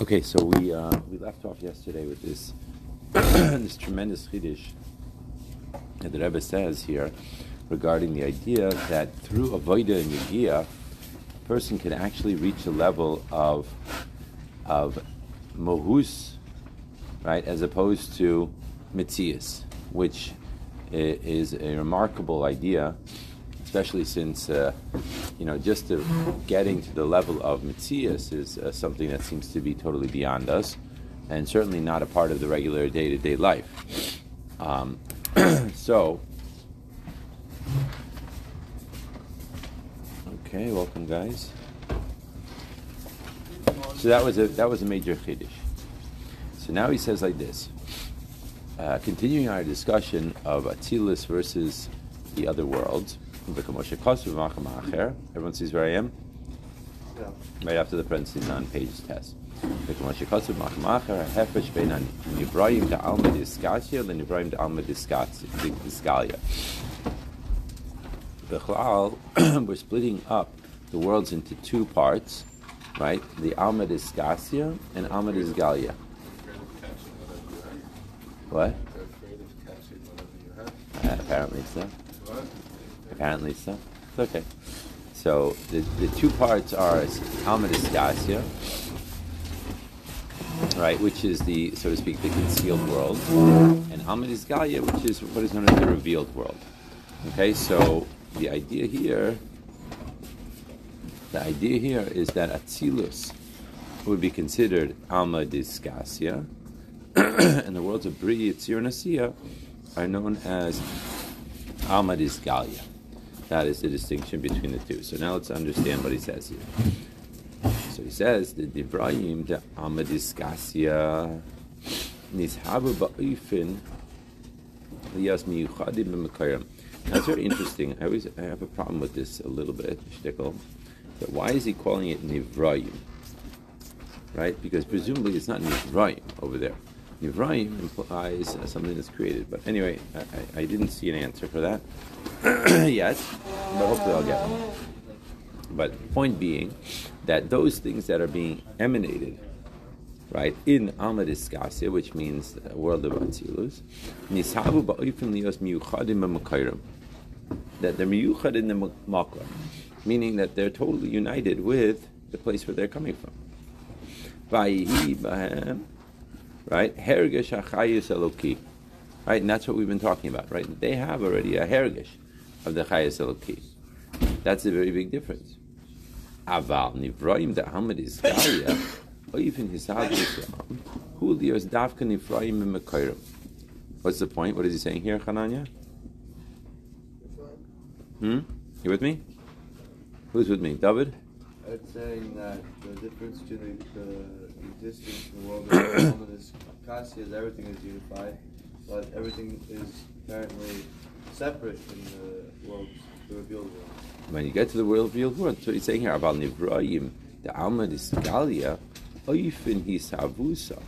Okay, so we uh, we left off yesterday with this this tremendous chiddush that the Rebbe says here regarding the idea that through avoida and yagia, a person can actually reach a level of of mohus, right, as opposed to mitzias, which is a remarkable idea especially since uh, you know just getting to the level of mitzias is uh, something that seems to be totally beyond us, and certainly not a part of the regular day-to-day life. Um, so, okay, welcome, guys. So that was a that was a major chiddush. So now he says like this. Uh, continuing our discussion of Atzilus versus the other worlds, Everyone sees where I am? Yeah. Right after the parentheses on page test. Hefesh ben Nibrayim de Alma Diskatia, the Nibrayim de Alma Diskalia. Bechlal, we're splitting up the worlds into two parts, right? The Alma Diskasia and Alma Disgalia. What? Uh, apparently so. What? Apparently so. It's okay. So the, the two parts are Alma Disgasia, right, which is the, so to speak, the concealed world, and Alma Disgalia, which is what is known as the revealed world. Okay, so the idea here, the idea here is that Atzilus would be considered Alma Disgasia, and the worlds of Bri, Yitzir, and Asiya are known as Alma Disgalia. That is the distinction between the two. So now let's understand what he says here. So he says the Divrayim the Amadiskasia Nishabu Ba'ifin Liyas Miyuchadim B'Mekayim. That's very interesting. I always I have a problem with this a little bit, shtickle. But why is he calling it Nivrayim? Right? Because presumably it's not Nivrayim over there. Nivraim implies something that's created. But anyway, I, I, didn't see an answer for that yet, but hopefully I'll get one. But point being that those things that are being emanated, right, in Amadiskasia, which means the world of Atzilus, ba'ifin miyuchadim that they're miyuchad in the makra, meaning that they're totally united with the place where they're coming from right? Hergish achayis eloki, right? And that's what we've been talking about, right? They have already a hergish of the chayis eloki. That's a very big difference. Aval nivroim da hamad is galia, even his who lios davka nivroim in What's the point? What is he saying here, Hananya? Hmm? You with me? Who's with me? David? It's saying that the difference between the, the existence in the world of Kasi is everything is unified, but everything is apparently separate in the world, the revealed world. When you get to the world revealed world, so he's saying here about Nivrayim, the Alma Galia, Oifin Hisavusa,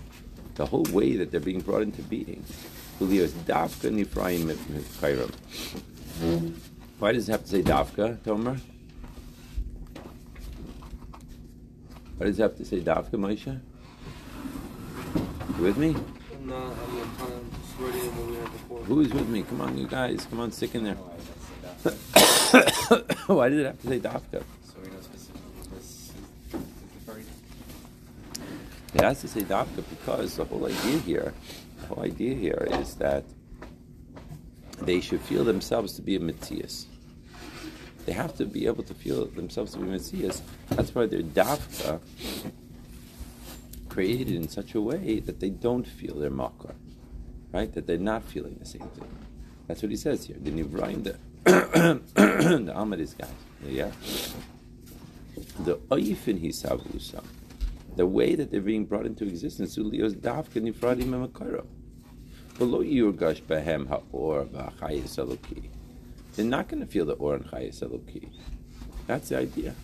the whole way that they're being brought into being. Why does it have to say Dafka, Tomer? Why does it have to say, Dafka, Moshe? You with me? No, I'm kind of just reading what we had before. Who is with me? Come on, you guys. Come on, stick in there. Why did it have to say Davka? It has to say Davka because the whole idea here, the whole idea here is that they should feel themselves to be a Matthias. They have to be able to feel themselves to be Messias. That's why they're dafka created in such a way that they don't feel their makar, right? That they're not feeling the same thing. That's what he says here. The Nivraim, the the Amadis guys, yeah. The oifin hisavusa, the way that they're being brought into existence, ulios dafka nifradim emakara. Below yurgash behem haor v'achayis aluki they're not going to feel the Or and Chayes Eloki. That's the idea.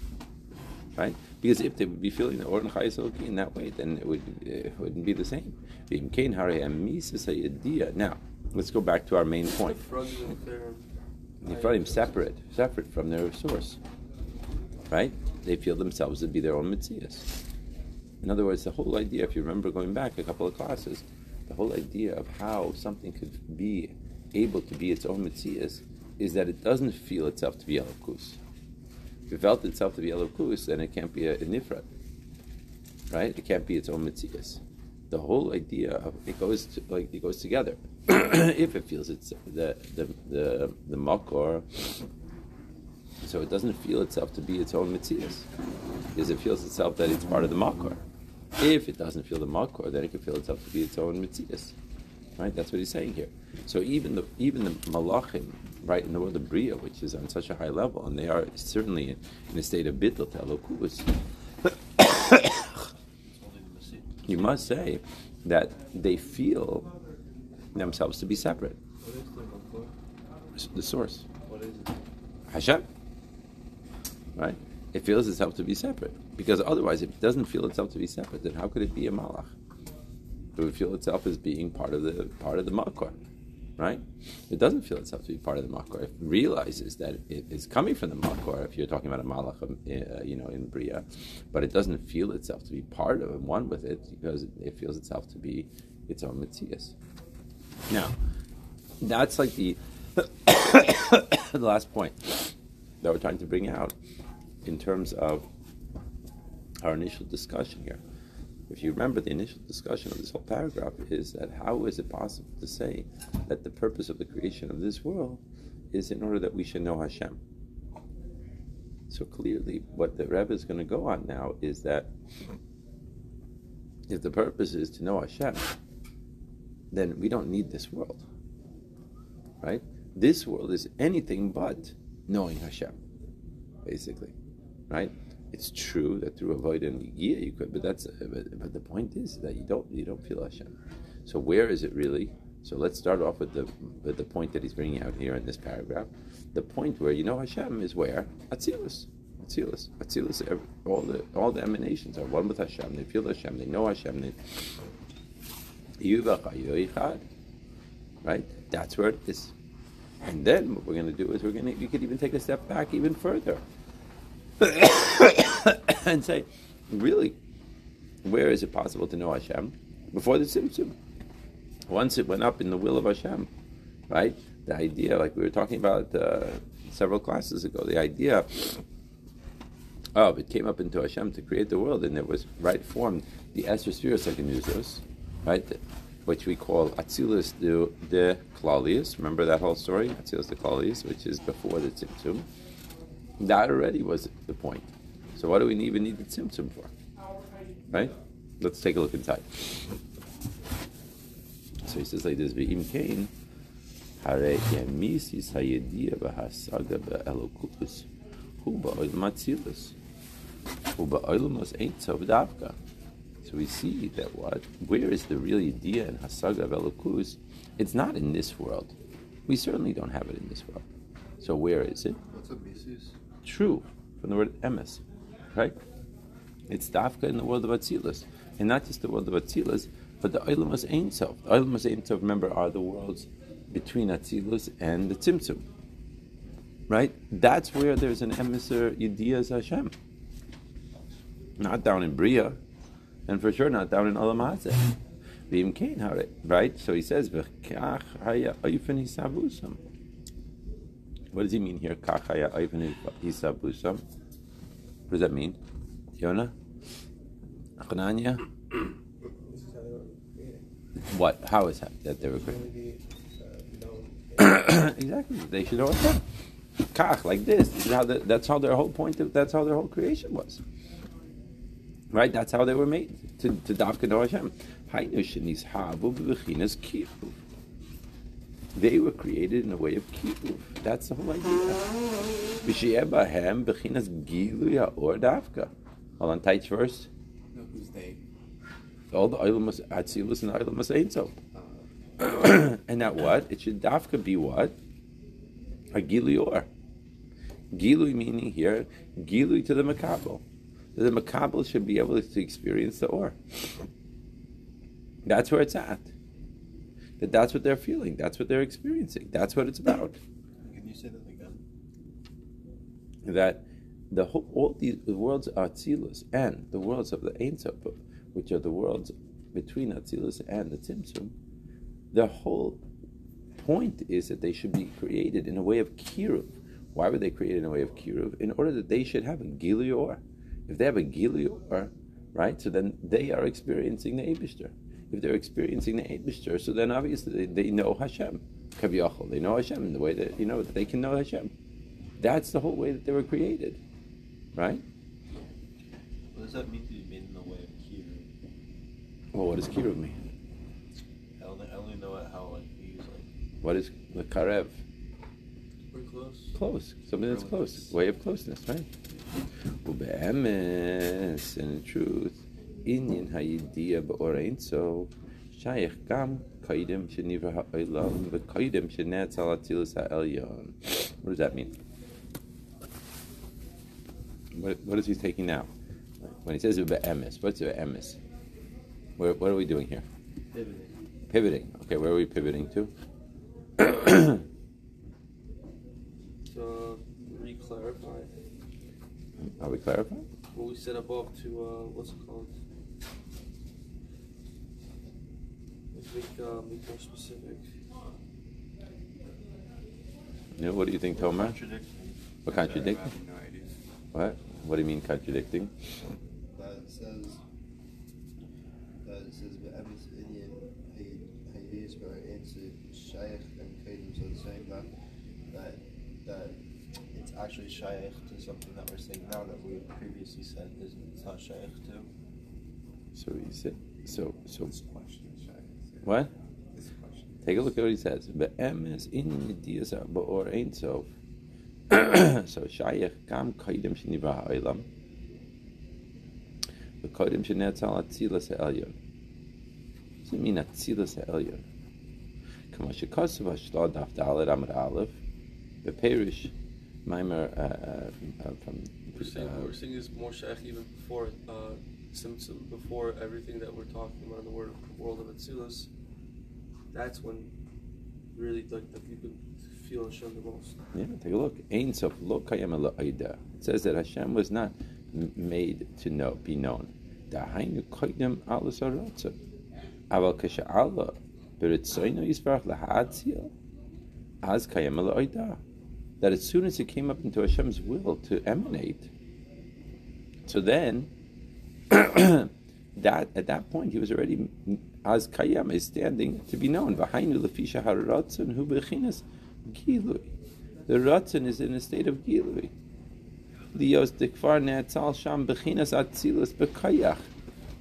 Right? Because if they would be feeling the Or and Chayes in that way, then it, would, it wouldn't be the same. Now, let's go back to our main point. Nifradim separate, separate from their source. Right? They feel themselves to be their own mitzias. In other words, the whole idea, if you remember going back a couple of classes, the whole idea of how something could be able to be its own mitzias is that it doesn't feel itself to be elokus. If it felt itself to be elokus, then it can't be a, a nifrat, right? It can't be its own mitzias. The whole idea of it goes to, like it goes together. if it feels it's the the the the makor, so it doesn't feel itself to be its own mitzias, because it feels itself that it's part of the makor. If it doesn't feel the makor, then it can feel itself to be its own mitzias. Right? That's what he's saying here. So even the even the malachim, right, in the world of bria, which is on such a high level, and they are certainly in a state of bittul to you must say that they feel themselves to be separate. The source, What is it? Hashem. Right? It feels itself to be separate because otherwise, if it doesn't feel itself to be separate, then how could it be a malach? It would feel itself as being part of the part of the makor, right? It doesn't feel itself to be part of the makor. It realizes that it is coming from the makor. If you're talking about a malach, um, uh, you know, in bria, but it doesn't feel itself to be part of and one with it because it feels itself to be its own mitzias. Now, that's like the the last point that we're trying to bring out in terms of our initial discussion here. If you remember, the initial discussion of this whole paragraph is that how is it possible to say that the purpose of the creation of this world is in order that we should know Hashem? So clearly, what the Rebbe is going to go on now is that if the purpose is to know Hashem, then we don't need this world, right? This world is anything but knowing Hashem, basically, right? It's true that through avoid and yeah you could, but that's but, but the point is that you don't you don't feel Hashem. So where is it really? So let's start off with the with the point that he's bringing out here in this paragraph. The point where you know Hashem is where Atzilus, Atzilus, Atzilus. All the all the emanations are one with Hashem. They feel Hashem. They know Hashem. They, right? That's where it is. And then what we're going to do is we're going to, you could even take a step back even further and say, really, where is it possible to know Hashem? Before the Tzimtzum. Once it went up in the will of Hashem, right? The idea, like we were talking about uh, several classes ago, the idea of it came up into Hashem to create the world, and it was right formed the Esther Spheres Segenuzos, right? Which we call Atzilus de, de Klalius. Remember that whole story? Atzilus de Klalius, which is before the Tzimtzum. That already was the point. So what do we even need the Tzimtzum for? Right? Let's take a look inside. So he says like this, V'im Kain, Hare Yemisis Hayediya V'hasaga V'elokus, Hu Ba'olam Atzilus, Hu Ba'olamus Ein Sof Davka. So we see that what, where is the real idea in Hasaga of Elokus? It's not in this world. We certainly don't have it in this world. So where is it? What's a mises? True, from the word emes, right? It's dafka in the world of Atzilus. And not just the world of Atzilus, but the Oilamus Ein Sof. The Oilamus Ein Sof, remember, are the worlds between Atzilus and the Tzimtzum. Right? That's where there's an emissary Yediyas Hashem. Not down in Bria, and for sure not down in it- right? So he says, What does he mean here? Kach haya oifen hisabusam. What does that mean? Yona? Hananya? What? How is that that they were created? exactly. They should know Hashem. Kach, like this. this is how the, that's how their whole point. Of, that's how their whole creation was. Right. That's how they were made to to Hashem. Hainu shenis havu b'bechinas kiruv. They were created in a way of kiruv. That's the whole idea. V'shiyeh bahem bechinas gilu or dafka. Hold on, tight first. No, who's they? All the Eilamas Atzilus and Ein Sof. Uh, and that what? It should dafka be what? A gilior. Gilui meaning here, gilui to the makabel. The makabel should be able to experience the or. That's where it's at. That that's what they're feeling. That's what they're experiencing. That's what it's about. can you say that again? That the whole, all these the worlds of Atzilus and the worlds of the Ein Sof, which are the worlds between Atzilus and the Tzimtzum, the whole point is that they should be created in a way of kiruv. Why were they created in a way of kiruv? In order that they should have a gilior. If they have a gilior, right, so then they are experiencing the Abishter. If they're experiencing the Abishter, so then obviously they, they know Hashem. Kaviyachol, they know Hashem in the way that you know that they can know Hashem. That's the whole way that they were created, right? What does that mean to be made in the way of kiruv? Well, what does kiruv mean? I only, I only know it how like we use like What is the karev? we're close. Close, something that's close, way of closeness, right? Ube'emes, and in truth, inyan hayidiya ba'orein so shayach gam kaidim shenivra ha'olam v'kaidim shenetz al atzilus ha'elyon. What does that mean? What, what is he taking now? When he says ube'emes, what's ube'emes? Where, what are we doing here? Pivoting. Pivoting. Okay, where are we pivoting to? to re-clarify Are we clarifying? what we said above to uh, what's it called? Let's make uh, make more specific. No, what do you think, Tomer? Contradiction. What contradicting? No. What? What do you mean contradicting? that it says that it says be'emes inyan hayidis bara'etzi shaykh and kaidim. So it's saying that that that it's actually shaykh to something that we're saying now that we previously said isn't it's not shaykh to. So he said. So so This question is shy. What? Take a look at what he says. Be'emes in yediyas ba'or ein sof. So shayach gam kaidim shenivra ha'olam. V'kaidim shenetzal atzilas ha'elyon. What does it mean atzilas ha'elyon? Kama shekasav ha'shlad daf dalet amar aleph. Be'perish Maimer uh, uh, from We're saying uh, we're saying is more shaykh even before uh, Tzimtzum, before everything that we're talking about in the world of, world of Atzilus. That's when really like you could feel Hashem the most. Yeah, take a look. Ein sof lo kayem. It says that Hashem was not made to know, be known. Dahainu koydem alus harotzon. Aval kasha Allah beritzoyno yisbarach lahadzil. Az kayem oida. That as soon as it came up into Hashem's will to emanate, so then that at that point he was already as kayam is standing to be known. V'hainu lefisha haratzon hu bechinas gilui. The ratzon is in a state of gilui. Lios dikvar ne'atzal sham bechinas atzilus bekayach.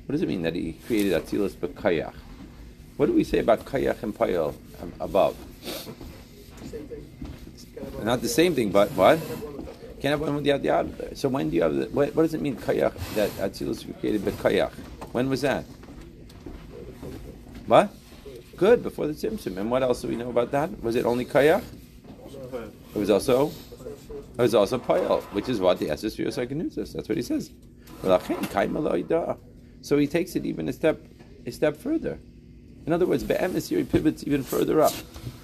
What does it mean that he created atzilus bekayach? What do we say about kayach and payel above? Not the same thing, but what? Can't the. So when do you have the, what, what does it mean kayach that atzilus created bekayach? When was that? What? Good before the Tzimtzum. And what else do we know about that? Was it only kayach? It was also it was also payel, which is what the Esesrios Arganuzas. That's what he says. So he takes it even a step a step further. In other words, Be'emes here he pivots even further up.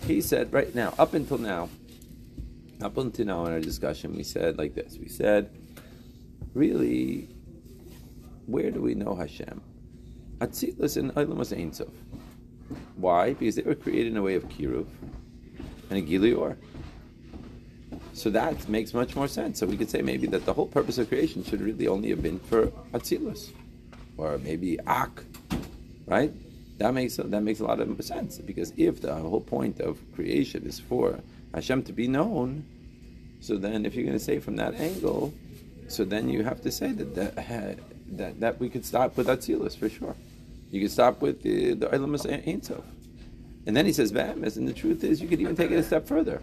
He said right now, up until now, up until now in our discussion, we said like this. We said, really, where do we know Hashem? Atzilus and Eilamas Ein Sof. Why? Because they were created in a way of kiruv and a gilior. So that makes much more sense. So we could say maybe that the whole purpose of creation should really only have been for Atzilus, or maybe Ak, right? That makes that makes a lot of sense because if the whole point of creation is for Hashem to be known, so then if you're going to say from that angle, so then you have to say that that that, that we could stop with Atzilus for sure. You could stop with the the Eilamas Ein Sof. And then he says V'emes, and the truth is you could even take it a step further.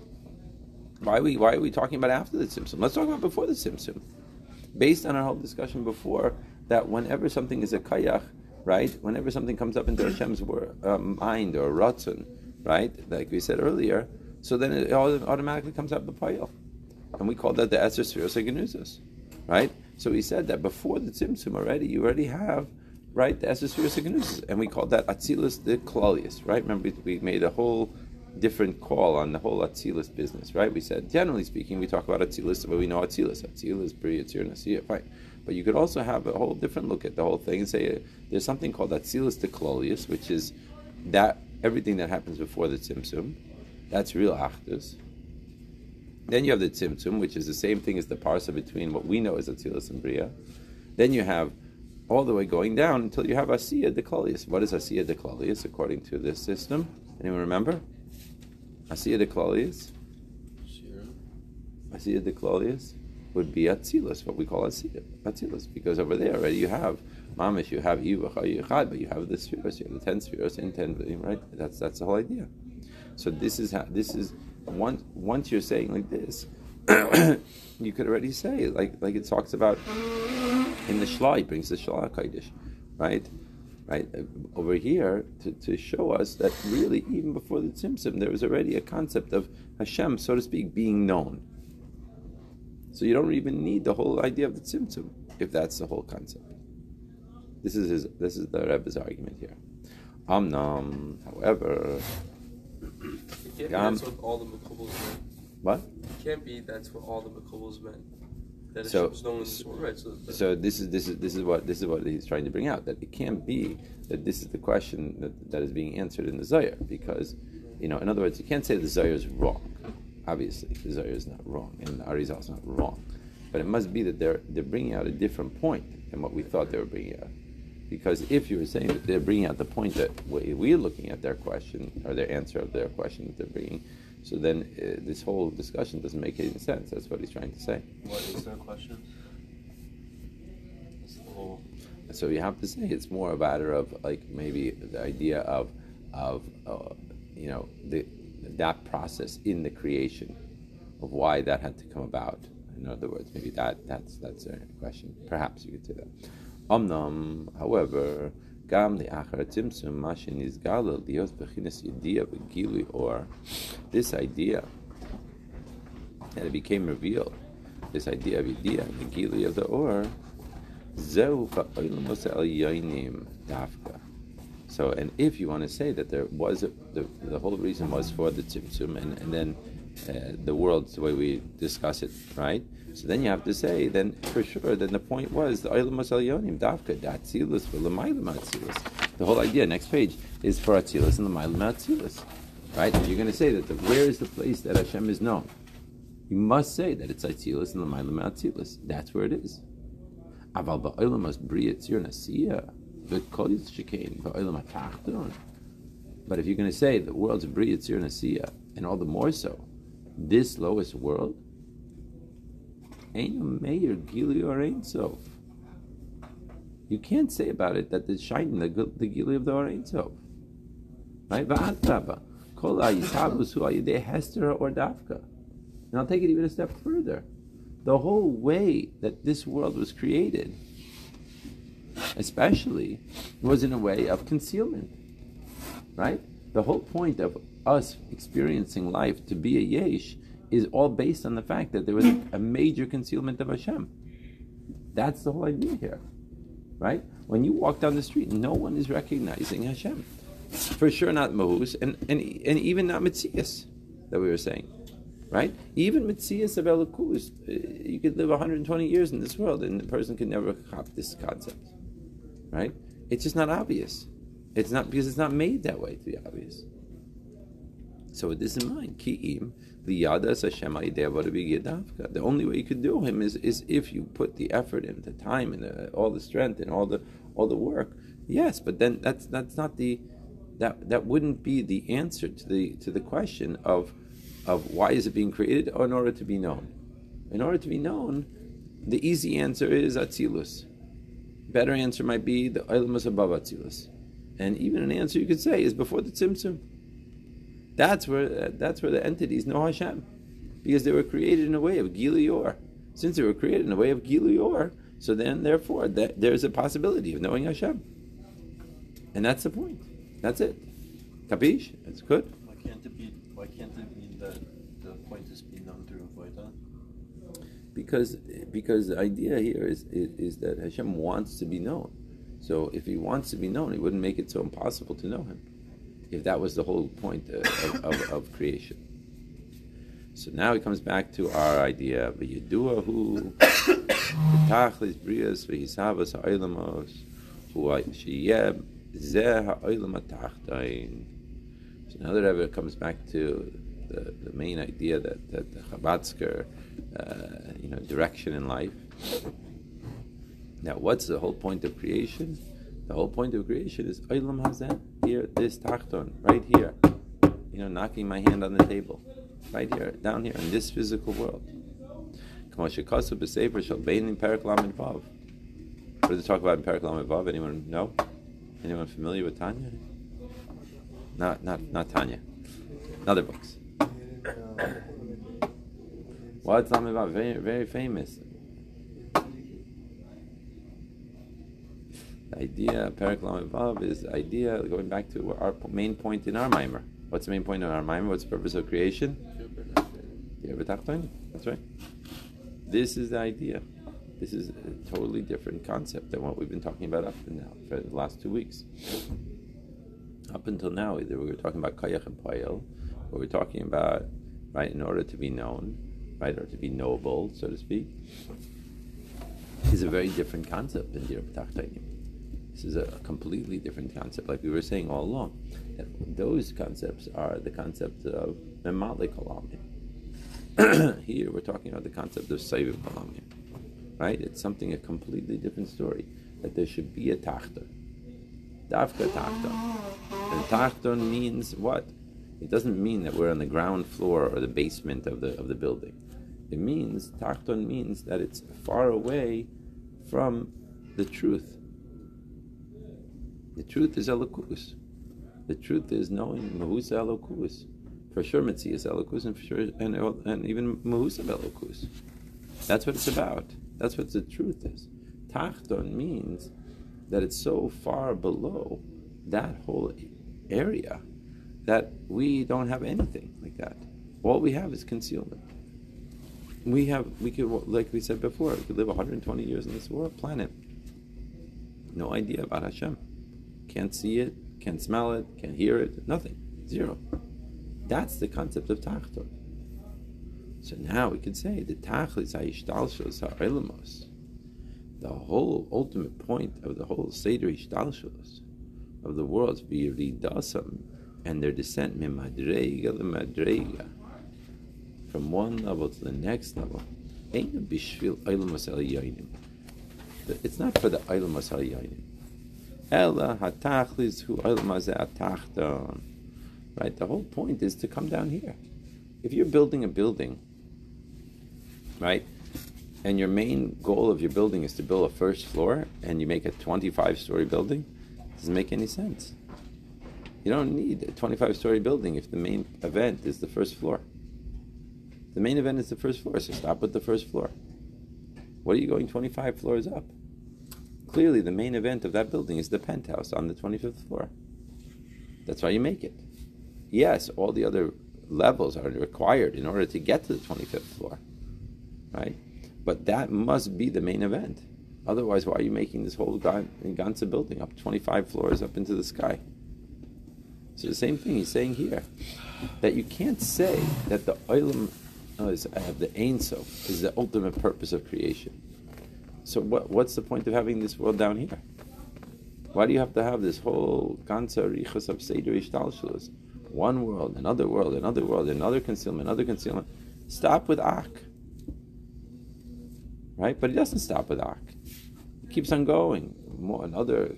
Why are we why are we talking about after the Tzimtzum? Let's talk about before the Tzimtzum. Based on our whole discussion before, that whenever something is a kayach, right? Whenever something comes up into Hashem's wor- uh, mind or ratzon, right? Like we said earlier, so then it automatically comes up the payel. And we call that the Esser Spheros Agenuzas, right? So he said that before the Tzimtzum already, you already have, right, the Esser Spheros Agenuzas. And we call that Atzilus the Klalius, right? Remember, we, made a whole different call on the whole Atzilus business, right? We said, generally speaking, we talk about Atzilus but we know Atzilus. Atzilus, Bri, Yitzir, Nasiya, fine. But you could also have a whole different look at the whole thing and say uh, there's something called Atzilus Deklolius, which is that everything that happens before the Tzimtzum. That's real Achdus. Then you have the Tzimtzum, which is the same thing as the parsa between what we know as Atzilus and Bria. Then you have all the way going down until you have Asiya Deklolius. What is Asiya Deklolius according to this system? Anyone remember? Asiya Deklolius? Asiya Deklolius would be Atzilus, what we call Asiya, Atzilus, because over there already you have Mamish, you have Ivach, but you have the spheres, you have the ten spheres in ten, right? That's that's the whole idea. So this is how this is once once you're saying like this, you could already say like like it talks about in the Shla, he brings the Shla Kaidish, right? Right uh, over here to, to show us that really even before the Tzimtzum there was already a concept of Hashem, so to speak, being known. So you don't even need the whole idea of the Tzimtzum if that's the whole concept. This is his, this is the Rebbe's argument here. Amnam, however, can't be Um, that's what all the Makubals meant. what? It can't be that's what all the Makubals meant. That So- Hashem's known in this world, right? So, So this is this is this is what this is what he's trying to bring out that it can't be that this is the question that, that is being answered in the Zohar because you know in other words you can't say the Zohar is wrong. Obviously the Zohar is not wrong and the Arizal is not wrong, but it must be that they're they're bringing out a different point than what we thought they were bringing out. Because if you were saying that they're bringing out the point that we- we're looking at their question or their answer of their question that they're bringing, so then uh, this whole discussion doesn't make any sense. That's what he's trying to say. What is their question? Whole. So you have to say it's more a matter of like maybe the idea of of uh, you know the that process in the creation of why that had to come about. In other words, maybe that that's that's a question. Perhaps you could say that. However, gam the achar tzimtzum mashin is galil dios bechinas yediyah begili or this idea that it became revealed, this idea of yediyah, the gili of the or, Zeu ba'olamos elyonim dafka. So, and if you want to say that there was a, the the whole reason was for the tzimtzum, and and then uh, the world the way we discuss it, right? So then you have to say, then for sure, then the point was the Oilam Yonim, Dafka, Datzilus, Vilamailum Atzilus. The whole idea, next page, is for Atzilus and the Mailam right? And you're going to say that the, where is the place that Hashem is known? You must say that it's Atzilus and the Mailam That's where it is. Aval Ba'oilam must Nasiya, V'kol Yitzchikain, Ba'oilam Atachton. But if you're going to say the world's Bria Tzir Nasiya, and all the more so, this lowest world, Ein Meir Gili or Ein Sof. You can't say about it that it's shining the, the Gili of the Or Ein Sof. Right? And I'll take it even a step further the whole way that this world was created, especially, was in a way of concealment. Right? The whole point of us experiencing life to be a yesh is all based on the fact that there was a, major concealment of Hashem. That's the whole idea here. Right? When you walk down the street, no one is recognizing Hashem. For sure not Mahus, and, and, and even not Mitzias, that we were saying right? Even Mitzias of Elikus, uh, you could live 120 years in this world and the person could never cop this concept, right? It's just not obvious. It's not because it's not made that way to be obvious. So with this in mind, ki'im liyadas Hashem The only way you could do him is, is if you put the effort and the time and the, all the strength and all the all the work. Yes, but then that's that's not the that that wouldn't be the answer to the to the question of of why is it being created or in order to be known. In order to be known, the easy answer is Atzilus. Better answer might be the Ilamus above Atzilus. And even an answer you could say is before the Tzimtzum. That's where that's where the entities know Hashem. Because they were created in a way of Gilior. Since they were created in a way of Gilior, so then therefore that, there's a possibility of knowing Hashem. And that's the point. That's it. Capish? That's good. Why can't it be? Why can't it mean that the point is being known through Avodah? because because the idea here is, is is that Hashem wants to be known. So if He wants to be known, He wouldn't make it so impossible to know Him. If that was the whole point of, of, of creation. So now it comes back to our idea. V'yidua hu v'tachlis brias v'hisavas ha'olamos hu sheyeh zeh ha'olam ha'tachtain. So now the Rebbe comes back to the, the main idea that, that the Chabadsker, uh, you know, direction in life. Now, what's the whole point of creation? The whole point of creation is Olam Hazeh, here, this Tachton, right here. You know, knocking my hand on the table, right here, down here, in this physical world. What does it talk about in Perak Lamed Vav? Anyone know? Anyone familiar with Tanya? Not, not, not Tanya. Other books. What's Lamed Vav? Very, very famous. The idea, Perak Lamed Vav, is the idea going back to our main point in our mimer. What's the main point in our mimer? What's the purpose of creation? That's right. This is the idea. This is a totally different concept than what we've been talking about up until now for the last two weeks. Up until now, either we were talking about Kayach and Payel, or we're talking about, right, in order to be known, right, or to be knowable, so to speak, is a very different concept than Dir B'Tachtainim. This is a completely different concept, like we were saying all along. Those concepts are the concept of Memale Kalamim. Here we're talking about the concept of Saviv Kalamim. Right? It's something, a completely different story. That there should be a Tachta. Davka Tachta. And Tachton means what? It doesn't mean that we're on the ground floor or the basement of the of the building. It means Tachton means that it's far away from the truth. The truth is elokus. The truth is knowing Mahusa elokus. For sure, Mitzias elokus, and for sure, and, and even Mahusa elokus. That's what it's about. That's what the truth is. Tachton means that it's so far below that whole area that we don't have anything like that. All we have is concealment. We have, we could, like we said before, we could live 120 years on this world planet. No idea about Hashem. Can't see it, can't smell it, can't hear it, nothing. Zero. That's the concept of Tachton. So now we can say the Tachlis HaYishtalshos HaElamos, the whole ultimate point of the whole Seder Ishtalshos, of the world's Viridasam, and their descent Mimadrega Madrega, from one level to the next level, It's not for the Eilamos Yanim. Ella hatachlis hu atachton. Right? The whole point is to come down here. If you're building a building, right, and your main goal of your building is to build a first floor, and you make a 25 story building, doesn't make any sense. You don't need a 25 story building if the main event is the first floor. The main event is the first floor, so stop with the first floor. What are you going 25 floors up? Clearly, the main event of that building is the penthouse on the 25th floor. That's why you make it. Yes, all the other levels are required in order to get to the 25th floor, right? But that must be the main event. Otherwise, why are you making this whole Gansa building up 25 floors up into the sky? So the same thing he's saying here, that you can't say that the oilam is uh, the Ein Sof is the ultimate purpose of creation. So what, what's the point of having this world down here? Why do you have to have this whole Richas of Seder Ishtalshalas? One world, another world, another world, another concealment, another concealment. Stop with Ak. Right? But it doesn't stop with Ak. It keeps on going. More another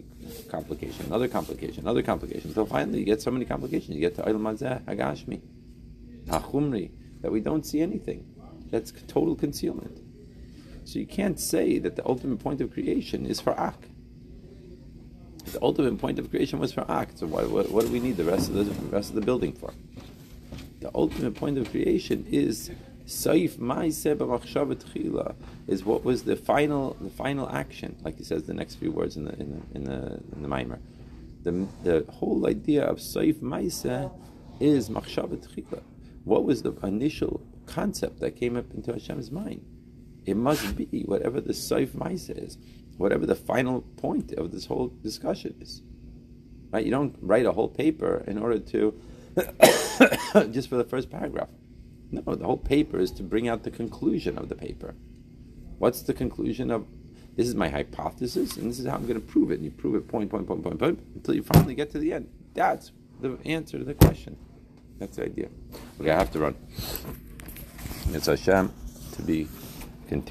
complication, another complication, another complication. Until finally you get so many complications. You get to Ilm Hagashmi, Tachumri, that we don't see anything. That's total concealment. So you can't say that the ultimate point of creation is for Ak. The ultimate point of creation was for Ak. So what, what, what do we need the rest of the, the rest of the building for? The ultimate point of creation is Saif Chila is what was the final the final action, like he says the next few words in the in the in the, in the mimer. The, the whole idea of Saif Maisa is Machshavet Chila. What was the initial concept that came up into Hashem's mind? It must be whatever the Saif Maisa is, whatever the final point of this whole discussion is. Right? You don't write a whole paper in order to just for the first paragraph. No, the whole paper is to bring out the conclusion of the paper. What's the conclusion of this is my hypothesis, and this is how I'm going to prove it. And you prove it point, point, point, point, point, until you finally get to the end. That's the answer to the question. That's the idea. Okay, I have to run. It's Hashem to be